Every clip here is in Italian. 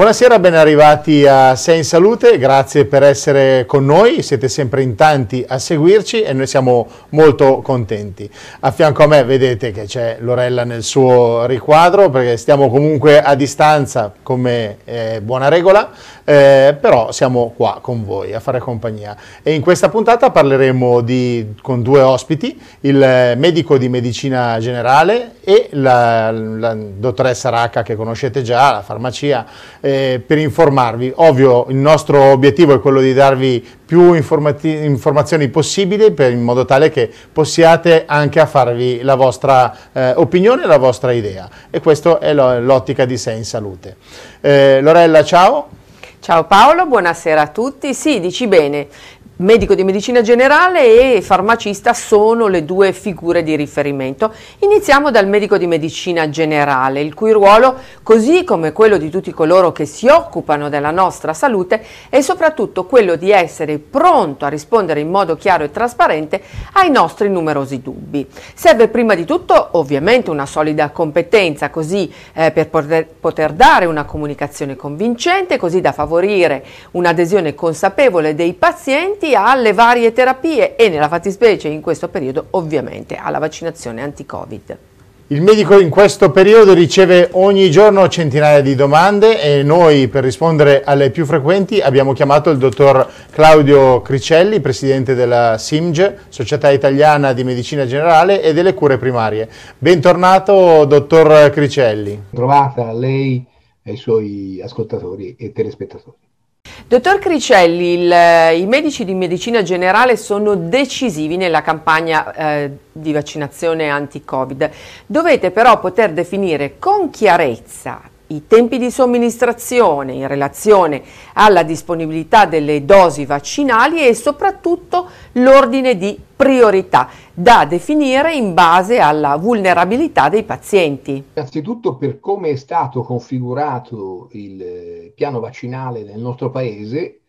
Buonasera, ben arrivati a Sei in Salute, grazie per essere con noi, siete sempre in tanti a seguirci e noi siamo molto contenti. A fianco a me vedete che c'è Lorella nel suo riquadro perché stiamo comunque a distanza come eh, buona regola, eh, però siamo qua con voi a fare compagnia e in questa puntata parleremo di, con due ospiti, il medico di medicina generale e la, la dottoressa Racca che conoscete già, la farmacia, eh, per informarvi. Ovvio, il nostro obiettivo è quello di darvi più informazioni possibili per, in modo tale che possiate anche farvi la vostra eh, opinione la vostra idea. E questa è l'ottica di Sei in Salute. Eh, Lorella, ciao. Ciao Paolo, buonasera a tutti. Sì, dici bene, medico di medicina generale e farmacista sono le due figure di riferimento. Iniziamo dal medico di medicina generale, il cui ruolo, così come quello di tutti coloro che si occupano della nostra salute, è soprattutto quello di essere pronto a rispondere in modo chiaro e trasparente ai nostri numerosi dubbi. Serve prima di tutto ovviamente una solida competenza, così eh, per poter, poter dare una comunicazione convincente, così da favorire un'adesione consapevole dei pazienti alle varie terapie e nella fattispecie in questo periodo ovviamente alla vaccinazione anti-Covid. Il medico in questo periodo riceve ogni giorno centinaia di domande e noi per rispondere alle più frequenti abbiamo chiamato il dottor Claudio Cricelli, presidente della SIMG, Società Italiana di Medicina Generale e delle Cure Primarie. Bentornato dottor Cricelli. Trovata a lei e ai suoi ascoltatori e telespettatori. Dottor Cricelli, il, i medici di medicina generale sono decisivi nella campagna eh, di vaccinazione anti-Covid. Dovete però poter definire con chiarezza i tempi di somministrazione in relazione alla disponibilità delle dosi vaccinali e soprattutto l'ordine di priorità da definire in base alla vulnerabilità dei pazienti. Innanzitutto per come è stato configurato il piano vaccinale nel nostro paese,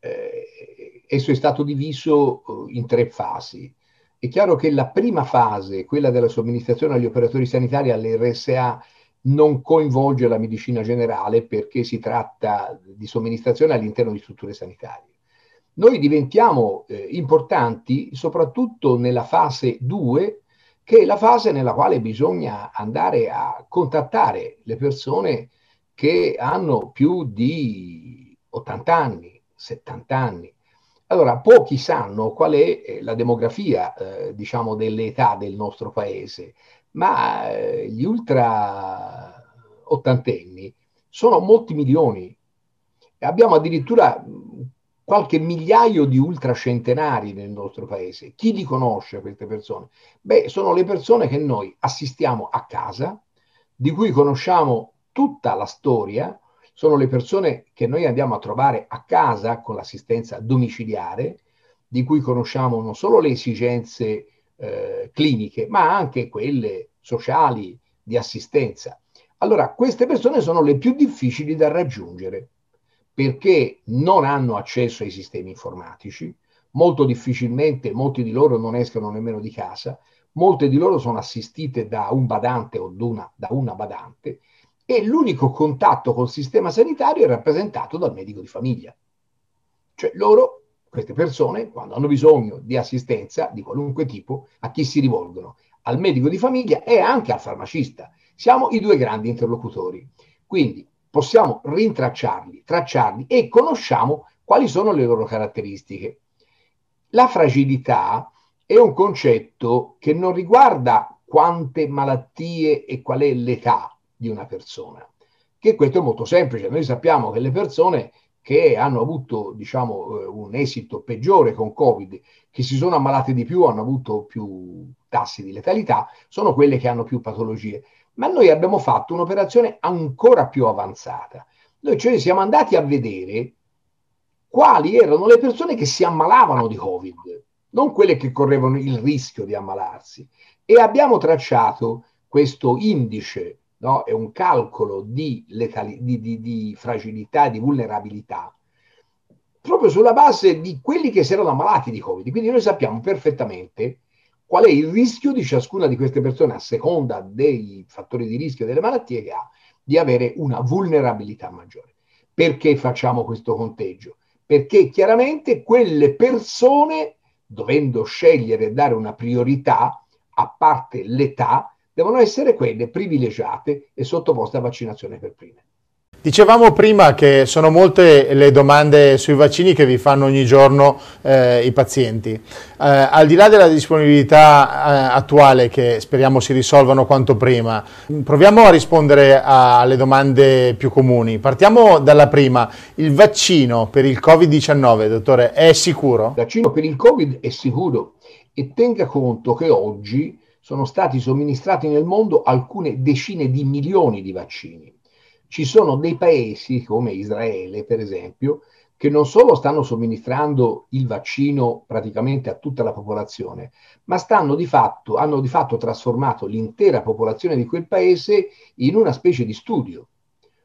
eh, esso è stato diviso eh, in tre fasi. È chiaro che la prima fase, quella della somministrazione agli operatori sanitari, alle RSA, non coinvolge la medicina generale perché si tratta di somministrazione all'interno di strutture sanitarie. Noi diventiamo eh, importanti soprattutto nella fase 2, che è la fase nella quale bisogna andare a contattare le persone che hanno più di 80 anni, 70 anni. Allora, pochi sanno qual è eh, la demografia, eh, diciamo, dell'età del nostro paese ma eh, gli ultra ottantenni sono molti milioni. Abbiamo addirittura qualche migliaio di ultracentenari nel nostro paese. Chi li conosce queste persone? Beh, sono le persone che noi assistiamo a casa, di cui conosciamo tutta la storia, sono le persone che noi andiamo a trovare a casa con l'assistenza domiciliare, di cui conosciamo non solo le esigenze eh, cliniche, ma anche quelle sociali di assistenza. Allora, queste persone sono le più difficili da raggiungere perché non hanno accesso ai sistemi informatici, molto difficilmente molti di loro non escono nemmeno di casa, molte di loro sono assistite da un badante o una, da una badante e l'unico contatto col sistema sanitario è rappresentato dal medico di famiglia. Cioè loro queste persone, quando hanno bisogno di assistenza di qualunque tipo, a chi si rivolgono? Al medico di famiglia e anche al farmacista. Siamo i due grandi interlocutori. Quindi possiamo rintracciarli, tracciarli e conosciamo quali sono le loro caratteristiche. La fragilità è un concetto che non riguarda quante malattie e qual è l'età di una persona, che questo è molto semplice. Noi sappiamo che le persone che hanno avuto diciamo, eh, un esito peggiore con Covid, che si sono ammalate di più, hanno avuto più tassi di letalità, sono quelle che hanno più patologie. Ma noi abbiamo fatto un'operazione ancora più avanzata. Noi cioè siamo andati a vedere quali erano le persone che si ammalavano di Covid, non quelle che correvano il rischio di ammalarsi. E abbiamo tracciato questo indice, no? è un calcolo di, letali- di, di, di fragilità, di vulnerabilità, proprio sulla base di quelli che si erano ammalati di Covid. Quindi noi sappiamo perfettamente qual è il rischio di ciascuna di queste persone a seconda dei fattori di rischio delle malattie che ha di avere una vulnerabilità maggiore. Perché facciamo questo conteggio? Perché chiaramente quelle persone, dovendo scegliere e dare una priorità, a parte l'età, devono essere quelle privilegiate e sottoposte a vaccinazione per prime. Dicevamo prima che sono molte le domande sui vaccini che vi fanno ogni giorno eh, i pazienti. Eh, al di là della disponibilità eh, attuale, che speriamo si risolvano quanto prima, proviamo a rispondere alle domande più comuni. Partiamo dalla prima. Il vaccino per il Covid-19, dottore, è sicuro? Il vaccino per il Covid è sicuro e tenga conto che oggi sono stati somministrati nel mondo alcune decine di milioni di vaccini ci sono dei paesi come Israele, per esempio, che non solo stanno somministrando il vaccino praticamente a tutta la popolazione, ma stanno di fatto, hanno di fatto trasformato l'intera popolazione di quel paese in una specie di studio.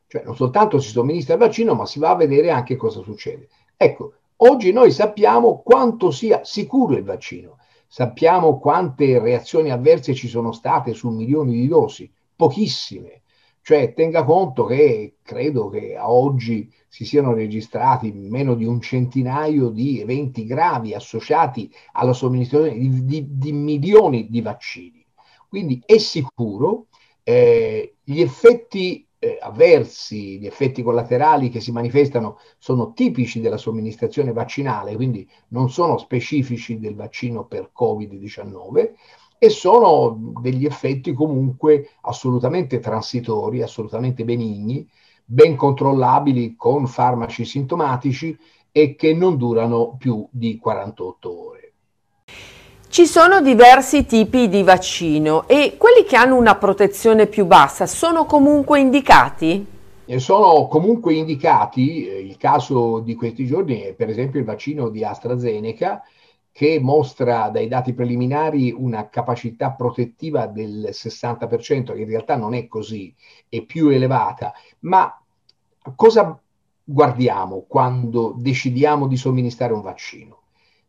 Cioè non soltanto si somministra il vaccino, ma si va a vedere anche cosa succede. Ecco, oggi noi sappiamo quanto sia sicuro il vaccino, sappiamo quante reazioni avverse ci sono state su milioni di dosi, pochissime cioè tenga conto che credo che a oggi si siano registrati meno di un centinaio di eventi gravi associati alla somministrazione di, di, di milioni di vaccini. Quindi è sicuro, eh, gli effetti eh, avversi, gli effetti collaterali che si manifestano sono tipici della somministrazione vaccinale, quindi non sono specifici del vaccino per Covid-19 e sono degli effetti comunque assolutamente transitori, assolutamente benigni, ben controllabili con farmaci sintomatici e che non durano più di 48 ore. Ci sono diversi tipi di vaccino e quelli che hanno una protezione più bassa sono comunque indicati? Sono comunque indicati, eh, il caso di questi giorni è per esempio il vaccino di AstraZeneca, che mostra dai dati preliminari una capacità protettiva del 60%, che in realtà non è così, è più elevata. Ma cosa guardiamo quando decidiamo di somministrare un vaccino?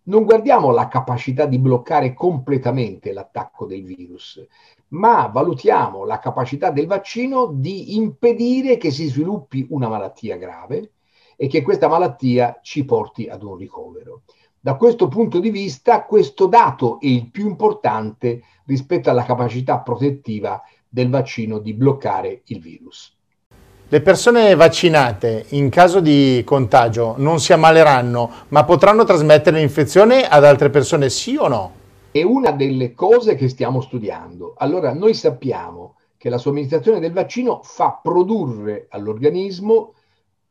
Non guardiamo la capacità di bloccare completamente l'attacco del virus, ma valutiamo la capacità del vaccino di impedire che si sviluppi una malattia grave e che questa malattia ci porti ad un ricovero. Da questo punto di vista, questo dato è il più importante rispetto alla capacità protettiva del vaccino di bloccare il virus. Le persone vaccinate in caso di contagio non si ammaleranno, ma potranno trasmettere l'infezione ad altre persone, sì o no? È una delle cose che stiamo studiando. Allora, noi sappiamo che la somministrazione del vaccino fa produrre all'organismo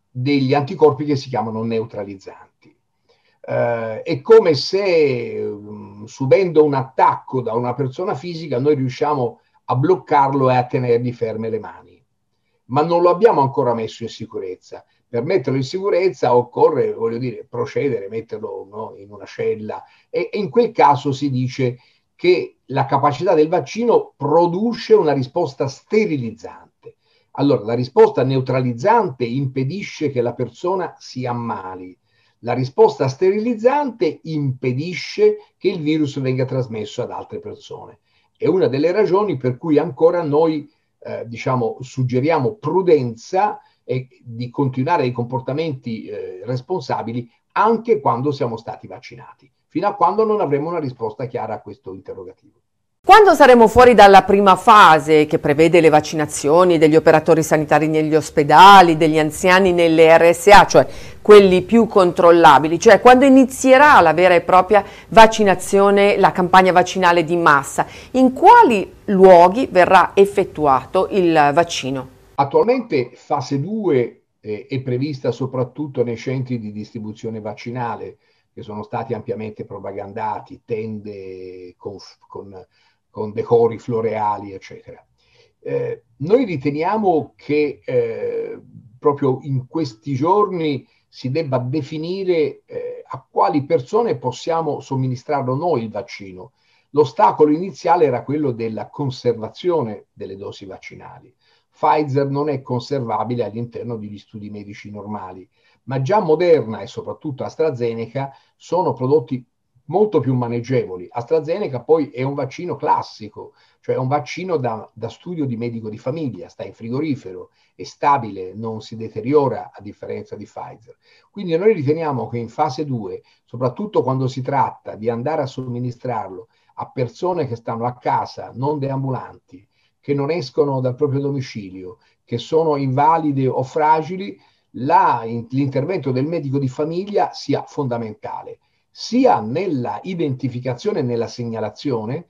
degli anticorpi che si chiamano neutralizzanti eh, è come se um, subendo un attacco da una persona fisica noi riusciamo a bloccarlo e a tenergli ferme le mani. Ma non lo abbiamo ancora messo in sicurezza. Per metterlo in sicurezza occorre, voglio dire, procedere, metterlo no, in una cella e, e in quel caso si dice che la capacità del vaccino produce una risposta sterilizzante. Allora, la risposta neutralizzante impedisce che la persona si ammali, la risposta sterilizzante impedisce che il virus venga trasmesso ad altre persone. È una delle ragioni per cui ancora noi eh, diciamo, suggeriamo prudenza e di continuare i comportamenti eh, responsabili anche quando siamo stati vaccinati, fino a quando non avremo una risposta chiara a questo interrogativo. Quando saremo fuori dalla prima fase che prevede le vaccinazioni degli operatori sanitari negli ospedali, degli anziani nelle RSA, cioè quelli più controllabili, cioè quando inizierà la vera e propria vaccinazione, la campagna vaccinale di massa, in quali luoghi verrà effettuato il vaccino? Attualmente fase 2 eh, è prevista soprattutto nei centri di distribuzione vaccinale che sono stati ampiamente propagandati, tende con, con con decori floreali, eccetera. Eh, noi riteniamo che eh, proprio in questi giorni si debba definire eh, a quali persone possiamo somministrarlo noi il vaccino. L'ostacolo iniziale era quello della conservazione delle dosi vaccinali. Pfizer non è conservabile all'interno degli studi medici normali, ma già Moderna e soprattutto AstraZeneca sono prodotti molto più maneggevoli. AstraZeneca poi è un vaccino classico, cioè un vaccino da, da, studio di medico di famiglia, sta in frigorifero, è stabile, non si deteriora a differenza di Pfizer. Quindi noi riteniamo che in fase 2, soprattutto quando si tratta di andare a somministrarlo a persone che stanno a casa, non deambulanti, che non escono dal proprio domicilio, che sono invalide o fragili, la, l'intervento del medico di famiglia sia fondamentale, sia nella identificazione e nella segnalazione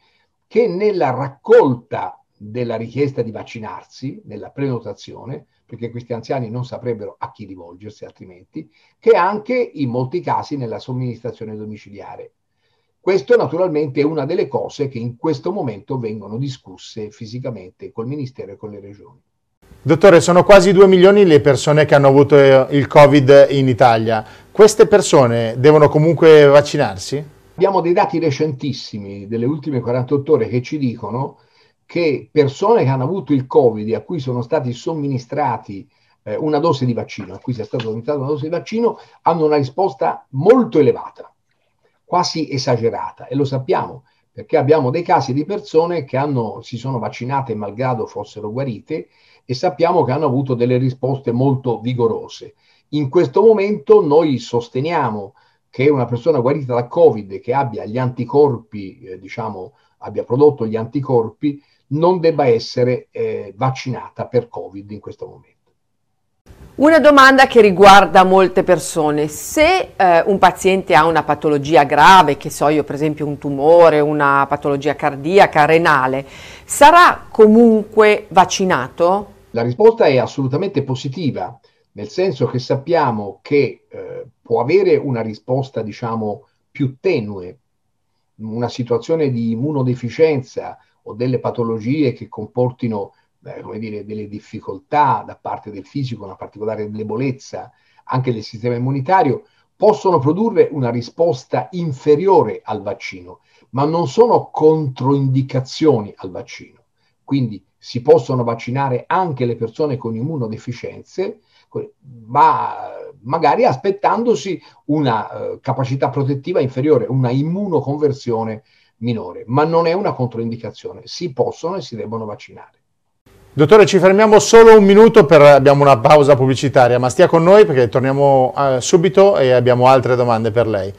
che nella raccolta della richiesta di vaccinarsi, nella prenotazione, perché questi anziani non saprebbero a chi rivolgersi altrimenti, che anche in molti casi nella somministrazione domiciliare. Questo naturalmente è una delle cose che in questo momento vengono discusse fisicamente col Ministero e con le regioni. Dottore, sono quasi 2 milioni le persone che hanno avuto eh, il Covid in Italia. Queste persone devono comunque vaccinarsi? Abbiamo dei dati recentissimi delle ultime 48 ore che ci dicono che persone che hanno avuto il Covid a cui sono stati somministrati eh, una dose di vaccino, a cui sia stata somministrata una dose di vaccino, hanno una risposta molto elevata quasi esagerata e lo sappiamo perché abbiamo dei casi di persone che hanno, si sono vaccinate malgrado fossero guarite e sappiamo che hanno avuto delle risposte molto vigorose. In questo momento noi sosteniamo che una persona guarita da Covid che abbia gli anticorpi, eh, diciamo, abbia prodotto gli anticorpi, non debba essere eh, vaccinata per Covid in questo momento. Una domanda che riguarda molte persone. Se eh, un paziente ha una patologia grave, che so io per esempio un tumore, una patologia cardiaca, renale, sarà comunque vaccinato? La risposta è assolutamente positiva, nel senso che sappiamo che eh, può avere una risposta diciamo più tenue, una situazione di immunodeficienza o delle patologie che comportino eh, come dire, delle difficoltà da parte del fisico, una particolare debolezza anche del sistema immunitario, possono produrre una risposta inferiore al vaccino, ma non sono controindicazioni al vaccino. Quindi si possono vaccinare anche le persone con immunodeficienze, ma magari aspettandosi una uh, capacità protettiva inferiore, una immunoconversione minore, ma non è una controindicazione. Si possono e si debbono vaccinare. Dottore, ci fermiamo solo un minuto per abbiamo una pausa pubblicitaria, ma stia con noi perché torniamo uh, subito e abbiamo altre domande per lei.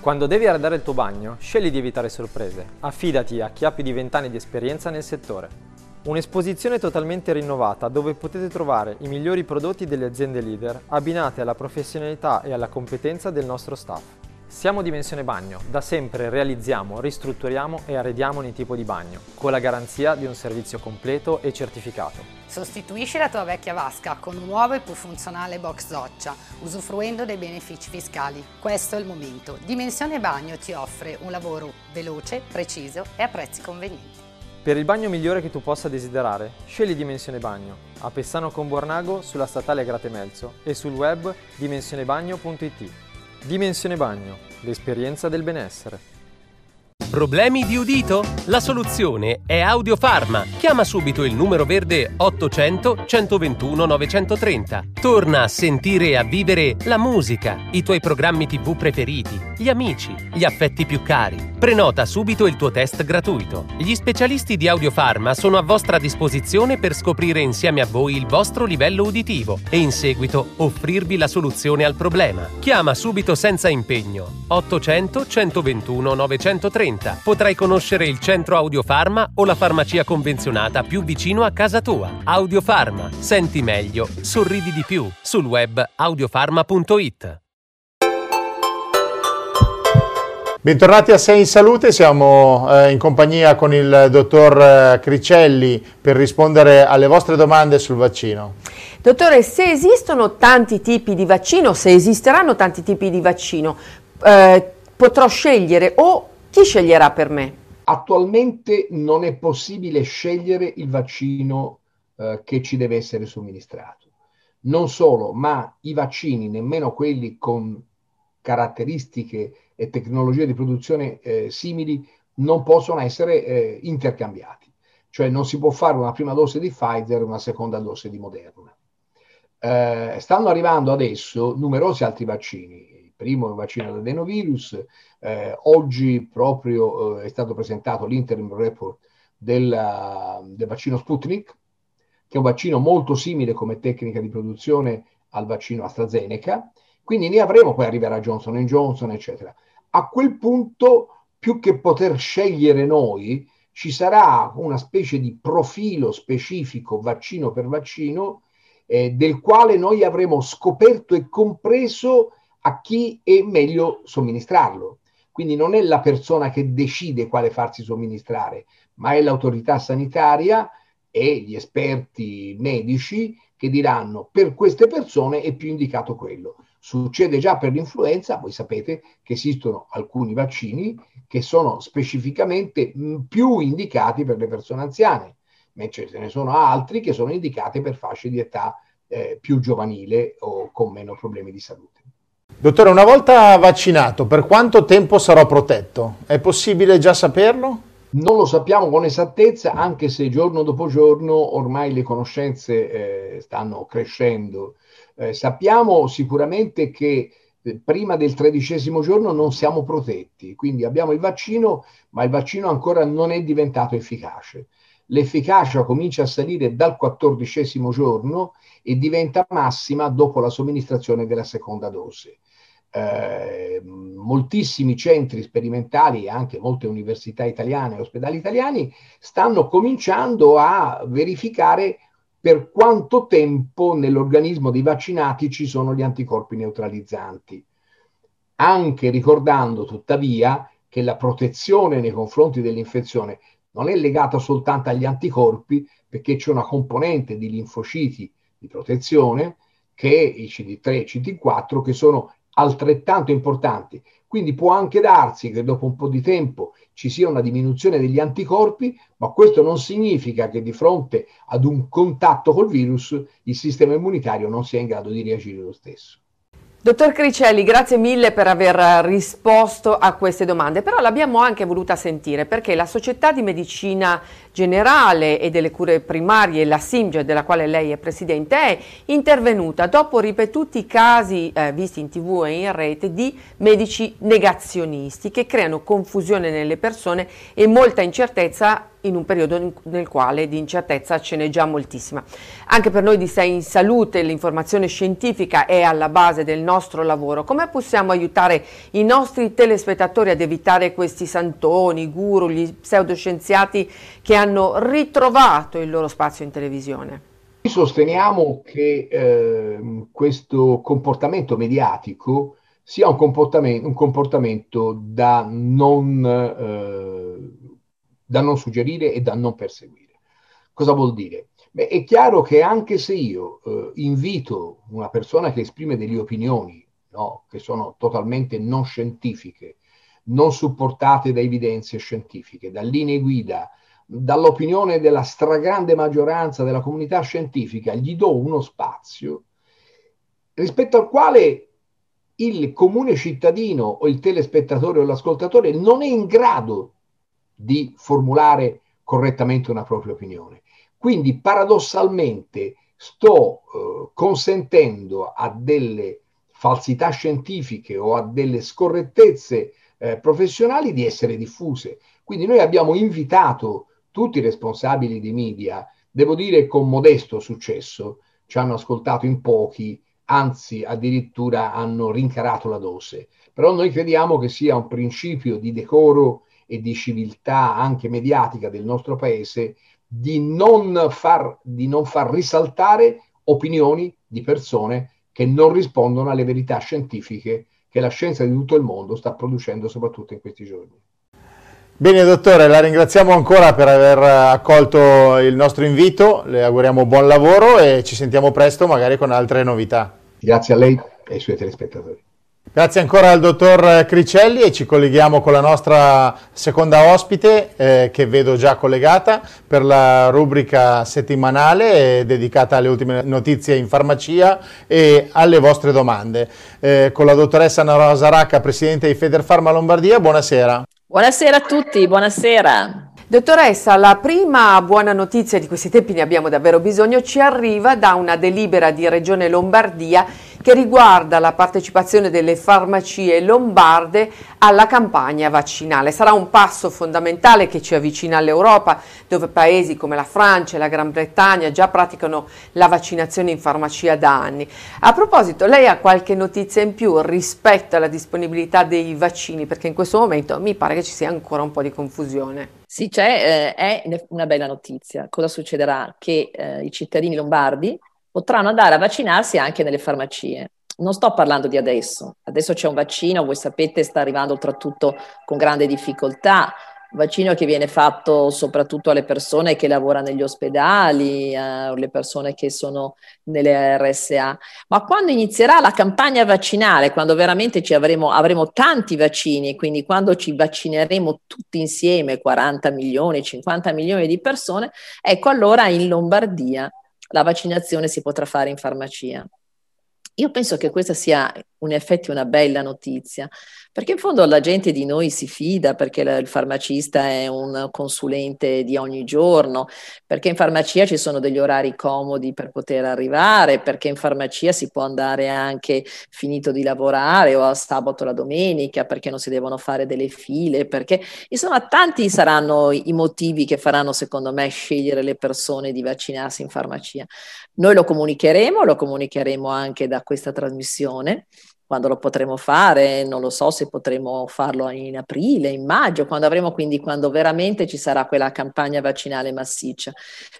Quando devi arredare il tuo bagno, scegli di evitare sorprese. Affidati a chi ha più di 20 anni di esperienza nel settore. Un'esposizione totalmente rinnovata dove potete trovare i migliori prodotti delle aziende leader abbinate alla professionalità e alla competenza del nostro staff. Siamo Dimensione Bagno, da sempre realizziamo, ristrutturiamo e arrediamo ogni tipo di bagno, con la garanzia di un servizio completo e certificato. Sostituisci la tua vecchia vasca con un nuovo e più funzionale box doccia, usufruendo dei benefici fiscali. Questo è il momento. Dimensione Bagno ti offre un lavoro veloce, preciso e a prezzi convenienti. Per il bagno migliore che tu possa desiderare, scegli Dimensione Bagno, a Pessano con Bornago sulla statale Gratemelzo e sul web dimensionebagno.it. Dimensione Bagno, l'esperienza del benessere. Problemi di udito? La soluzione è Audiofarma. Chiama subito il numero verde 800 121 930. Torna a sentire e a vivere la musica, i tuoi programmi TV preferiti, gli amici, gli affetti più cari. Prenota subito il tuo test gratuito. Gli specialisti di Audiofarma sono a vostra disposizione per scoprire insieme a voi il vostro livello uditivo e in seguito offrirvi la soluzione al problema. Chiama subito senza impegno 800 121 930 30 potrai conoscere il centro Audiofarma o la farmacia convenzionata più vicino a casa tua. Audiofarma. Senti meglio, sorridi di più. Sul web audiofarma.it. Bentornati a Sei in Salute, siamo eh, in compagnia con il dottor eh, Cricelli per rispondere alle vostre domande sul vaccino. Dottore, se esistono tanti tipi di vaccino, se esisteranno tanti tipi di vaccino, eh, potrò scegliere o chi sceglierà per me? Attualmente non è possibile scegliere il vaccino eh, che ci deve essere somministrato. Non solo, ma i vaccini, nemmeno quelli con caratteristiche e tecnologie di produzione eh, simili, non possono essere eh, intercambiati. Cioè non si può fare una prima dose di Pfizer e una seconda dose di Moderna. Eh, stanno arrivando adesso numerosi altri vaccini. Il primo è il vaccino dell'adenovirus. Eh, oggi proprio eh, è stato presentato l'interim report del, del vaccino Sputnik, che è un vaccino molto simile come tecnica di produzione al vaccino AstraZeneca. Quindi ne avremo, poi arriverà Johnson Johnson, eccetera. A quel punto, più che poter scegliere noi, ci sarà una specie di profilo specifico vaccino per vaccino eh, del quale noi avremo scoperto e compreso a chi è meglio somministrarlo. Quindi non è la persona che decide quale farsi somministrare, ma è l'autorità sanitaria e gli esperti medici che diranno per queste persone è più indicato quello. Succede già per l'influenza, voi sapete che esistono alcuni vaccini che sono specificamente più indicati per le persone anziane, mentre ce ne sono altri che sono indicati per fasce di età eh, più giovanile o con meno problemi di salute. Dottore, una volta vaccinato, per quanto tempo sarò protetto? È possibile già saperlo? Non lo sappiamo con esattezza, anche se giorno dopo giorno ormai le conoscenze eh, stanno crescendo. Eh, sappiamo sicuramente che eh, prima del tredicesimo giorno non siamo protetti, quindi abbiamo il vaccino, ma il vaccino ancora non è diventato efficace. L'efficacia comincia a salire dal quattordicesimo giorno e diventa massima dopo la somministrazione della seconda dose. Eh, moltissimi centri sperimentali anche molte università italiane e ospedali italiani stanno cominciando a verificare per quanto tempo nell'organismo dei vaccinati ci sono gli anticorpi neutralizzanti, anche ricordando tuttavia che la protezione nei confronti dell'infezione non è legata soltanto agli anticorpi, perché c'è una componente di linfociti di protezione che i CD3 e CD4 che sono altrettanto importanti. Quindi può anche darsi che dopo un po' di tempo ci sia una diminuzione degli anticorpi, ma questo non significa che di fronte ad un contatto col virus il sistema immunitario non sia in grado di reagire lo stesso. Dottor Cricelli, grazie mille per aver risposto a queste domande, però l'abbiamo anche voluta sentire perché la Società di Medicina Generale e delle Cure Primarie, la SIMGE, della quale lei è Presidente, è intervenuta dopo ripetuti casi eh, visti in tv e in rete di medici negazionisti che creano confusione nelle persone e molta incertezza in un periodo nel quale di incertezza ce n'è già moltissima. Anche per noi di Sei in Salute l'informazione scientifica è alla base del nostro lavoro. Come possiamo aiutare i nostri telespettatori ad evitare questi santoni, guru, gli pseudoscienziati che hanno ritrovato il loro spazio in televisione? Sosteniamo che eh, questo comportamento mediatico sia un comportamento, un comportamento da non... Eh, da non suggerire e da non perseguire. Cosa vuol dire? Beh, è chiaro che anche se io eh, invito una persona che esprime delle opinioni no, che sono totalmente non scientifiche, non supportate da evidenze scientifiche, da linee guida, dall'opinione della stragrande maggioranza della comunità scientifica, gli do uno spazio rispetto al quale il comune cittadino o il telespettatore o l'ascoltatore non è in grado di formulare correttamente una propria opinione. Quindi paradossalmente sto eh, consentendo a delle falsità scientifiche o a delle scorrettezze eh, professionali di essere diffuse. Quindi noi abbiamo invitato tutti i responsabili dei media, devo dire con modesto successo, ci hanno ascoltato in pochi, anzi addirittura hanno rincarato la dose. Però noi crediamo che sia un principio di decoro e di civiltà anche mediatica del nostro paese di non far, di non far risaltare opinioni di persone che non rispondono alle verità scientifiche che la scienza di tutto il mondo sta producendo soprattutto in questi giorni. Bene dottore, la ringraziamo ancora per aver accolto il nostro invito, le auguriamo buon lavoro e ci sentiamo presto magari con altre novità. Grazie a lei e ai suoi telespettatori. Grazie ancora al dottor Cricelli e ci colleghiamo con la nostra seconda ospite eh, che vedo già collegata per la rubrica settimanale eh, dedicata alle ultime notizie in farmacia e alle vostre domande. Eh, con la dottoressa Anna Rosa Racca, presidente di Federfarma Lombardia, buonasera. Buonasera a tutti, buonasera. Dottoressa, la prima buona notizia di questi tempi ne abbiamo davvero bisogno, ci arriva da una delibera di Regione Lombardia che riguarda la partecipazione delle farmacie lombarde alla campagna vaccinale. Sarà un passo fondamentale che ci avvicina all'Europa, dove paesi come la Francia e la Gran Bretagna già praticano la vaccinazione in farmacia da anni. A proposito, lei ha qualche notizia in più rispetto alla disponibilità dei vaccini? Perché in questo momento mi pare che ci sia ancora un po' di confusione. Sì, c'è, eh, è una bella notizia. Cosa succederà? Che eh, i cittadini lombardi potranno andare a vaccinarsi anche nelle farmacie. Non sto parlando di adesso, adesso c'è un vaccino, voi sapete sta arrivando oltretutto con grande difficoltà, un vaccino che viene fatto soprattutto alle persone che lavorano negli ospedali, alle persone che sono nelle RSA. Ma quando inizierà la campagna vaccinale, quando veramente avremo, avremo tanti vaccini, quindi quando ci vaccineremo tutti insieme, 40 milioni, 50 milioni di persone, ecco allora in Lombardia la vaccinazione si potrà fare in farmacia. Io penso che questa sia in effetti una bella notizia, perché in fondo la gente di noi si fida, perché il farmacista è un consulente di ogni giorno, perché in farmacia ci sono degli orari comodi per poter arrivare, perché in farmacia si può andare anche finito di lavorare o a sabato la domenica, perché non si devono fare delle file, perché insomma tanti saranno i motivi che faranno secondo me scegliere le persone di vaccinarsi in farmacia. Noi lo comunicheremo, lo comunicheremo anche da questa trasmissione quando lo potremo fare, non lo so se potremo farlo in aprile, in maggio, quando avremo quindi, quando veramente ci sarà quella campagna vaccinale massiccia.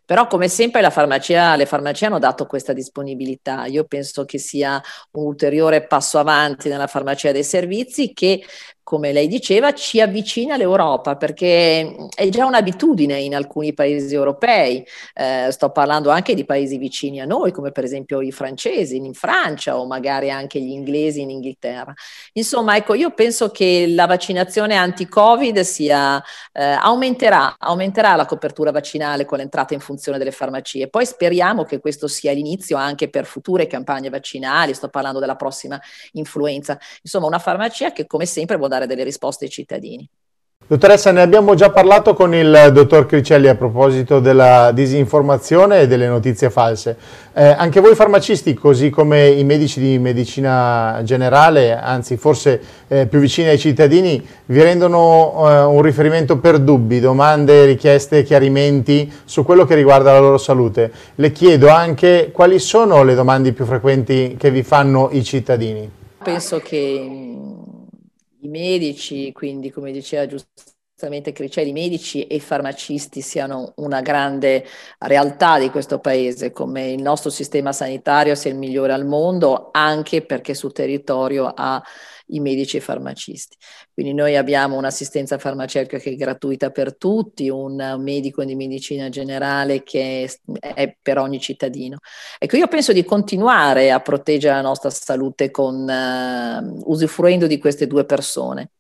Però come sempre la farmacia, le farmacie hanno dato questa disponibilità. Io penso che sia un ulteriore passo avanti nella farmacia dei servizi che come lei diceva, ci avvicina all'Europa perché è già un'abitudine in alcuni paesi europei. Eh, sto parlando anche di paesi vicini a noi, come per esempio i francesi in Francia o magari anche gli inglesi in Inghilterra. Insomma, ecco, io penso che la vaccinazione anti-Covid sia, eh, aumenterà, aumenterà la copertura vaccinale con l'entrata in funzione delle farmacie. Poi speriamo che questo sia l'inizio anche per future campagne vaccinali. Sto parlando della prossima influenza. Insomma, una farmacia che come sempre vuol dare delle risposte ai cittadini. Dottoressa, ne abbiamo già parlato con il dottor Cricelli a proposito della disinformazione e delle notizie false. Eh, anche voi farmacisti, così come i medici di medicina generale, anzi forse eh, più vicini ai cittadini, vi rendono eh, un riferimento per dubbi, domande, richieste, chiarimenti su quello che riguarda la loro salute. Le chiedo anche quali sono le domande più frequenti che vi fanno i cittadini. Penso che i medici, quindi come diceva giustamente Cricelli, i medici e i farmacisti siano una grande realtà di questo paese, come il nostro sistema sanitario sia il migliore al mondo, anche perché sul territorio ha i medici e i farmacisti. Quindi noi abbiamo un'assistenza farmaceutica che è gratuita per tutti, un medico di medicina generale che è per ogni cittadino. Ecco, io penso di continuare a proteggere la nostra salute con, uh, usufruendo di queste due persone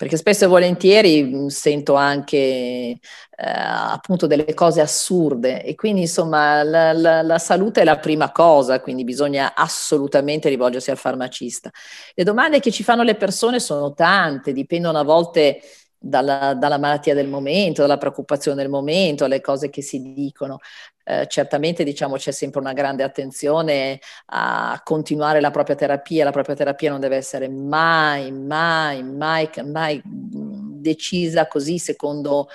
perché spesso e volentieri sento anche eh, appunto delle cose assurde e quindi insomma la, la, la, salute è la prima cosa, quindi bisogna assolutamente rivolgersi al farmacista. Le domande che ci fanno le persone sono tante, dipendono a volte dalla, dalla, malattia del momento, dalla preoccupazione del momento, alle cose che si dicono. Eh, certamente diciamo, c'è sempre una grande attenzione a continuare la propria terapia, la propria terapia non deve essere mai, mai, mai, mai decisa così secondo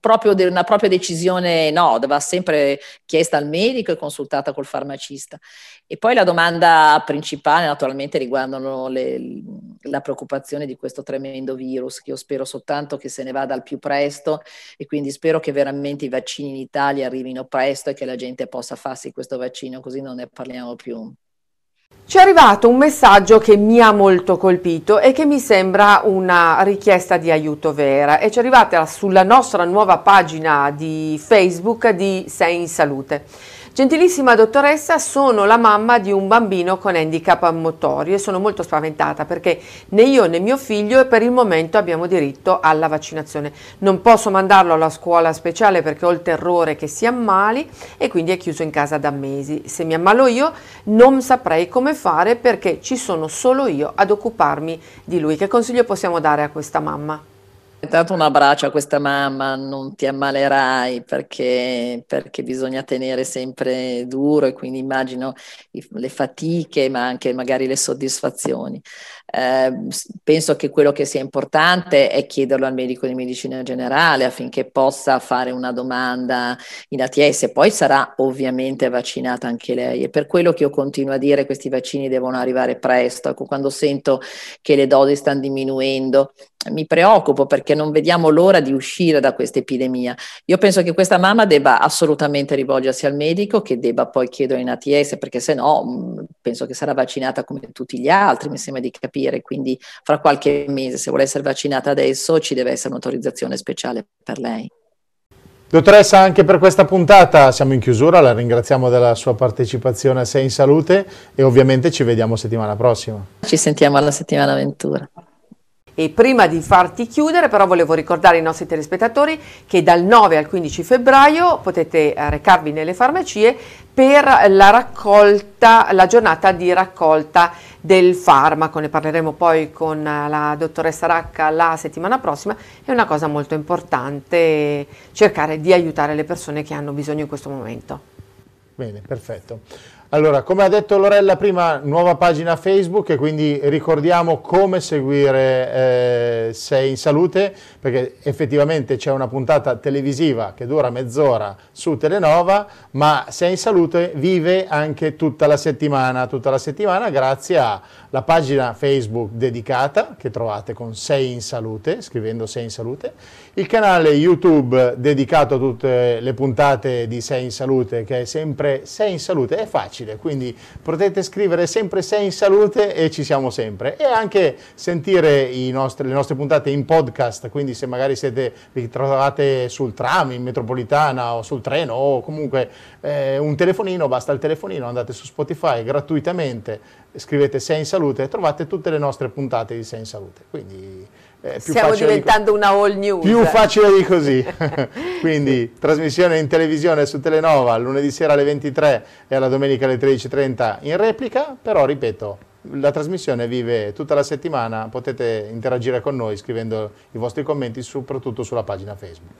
proprio de- una propria decisione no, va sempre chiesta al medico e consultata col farmacista. E poi la domanda principale naturalmente riguardano le, la preoccupazione di questo tremendo virus, che io spero soltanto che se ne vada al più presto e quindi spero che veramente i vaccini in Italia arrivino presto e che la gente possa farsi questo vaccino, così non ne parliamo più. Ci è arrivato un messaggio che mi ha molto colpito e che mi sembra una richiesta di aiuto vera e ci è arrivata sulla nostra nuova pagina di Facebook di Sei in Salute. Gentilissima dottoressa, sono la mamma di un bambino con handicap motorio e sono molto spaventata perché né io né mio figlio per il momento abbiamo diritto alla vaccinazione. Non posso mandarlo alla scuola speciale perché ho il terrore che si ammali e quindi è chiuso in casa da mesi. Se mi ammalo io non saprei come fare perché ci sono solo io ad occuparmi di lui. Che consiglio possiamo dare a questa mamma? Intanto un abbraccio a questa mamma, non ti ammalerai perché, perché bisogna tenere sempre duro e quindi immagino le fatiche ma anche magari le soddisfazioni. Eh, penso che quello che sia importante è chiederlo al medico di medicina generale affinché possa fare una domanda in ATS, poi sarà ovviamente vaccinata anche lei. E per quello che io continuo a dire questi vaccini devono arrivare presto, ecco, quando sento che le dosi stanno diminuendo mi preoccupo perché non vediamo l'ora di uscire da questa epidemia. Io penso che questa mamma debba assolutamente rivolgersi al medico, che debba poi chiedere in ATS, perché se no penso che sarà vaccinata come tutti gli altri, mi sembra di capire, quindi fra qualche mese, se vuole essere vaccinata adesso, ci deve essere un'autorizzazione speciale per lei. Dottoressa, anche per questa puntata siamo in chiusura, la ringraziamo della sua partecipazione a Sei in Salute e ovviamente ci vediamo settimana prossima. Ci sentiamo alla settimana Ventura. E prima di farti chiudere però volevo ricordare ai nostri telespettatori che dal 9 al 15 febbraio potete eh, recarvi nelle farmacie per la raccolta, la giornata di raccolta del farmaco, ne parleremo poi con la dottoressa Racca la settimana prossima, è una cosa molto importante cercare di aiutare le persone che hanno bisogno in questo momento. Bene, perfetto. Allora, come ha detto Lorella prima, nuova pagina Facebook e quindi ricordiamo come seguire eh, Sei in Salute, perché effettivamente c'è una puntata televisiva che dura mezz'ora su Telenova, ma Sei in Salute vive anche tutta la settimana, tutta la settimana grazie alla pagina Facebook dedicata che trovate con Sei in Salute, scrivendo Sei in Salute, il canale YouTube dedicato a tutte le puntate di Sei in Salute che è sempre Sei in Salute, è facile quindi potete scrivere sempre sei in salute e ci siamo sempre e anche sentire nostri, le nostre puntate in podcast, quindi se magari siete, vi trovate sul tram, in metropolitana o sul treno o comunque eh, un telefonino, basta il telefonino, andate su Spotify gratuitamente, scrivete sei in salute e trovate tutte le nostre puntate di sei in salute. Quindi, Stiamo diventando di una all news. Più facile di così. Quindi trasmissione in televisione su Telenova lunedì sera alle 23 e alla domenica alle 13.30 in replica, però ripeto, la trasmissione vive tutta la settimana, potete interagire con noi scrivendo i vostri commenti soprattutto sulla pagina Facebook.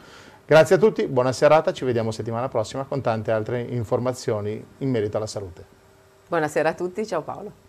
Grazie a tutti, buona serata, ci vediamo settimana prossima con tante altre informazioni in merito alla salute. Buonasera a tutti, ciao Paolo.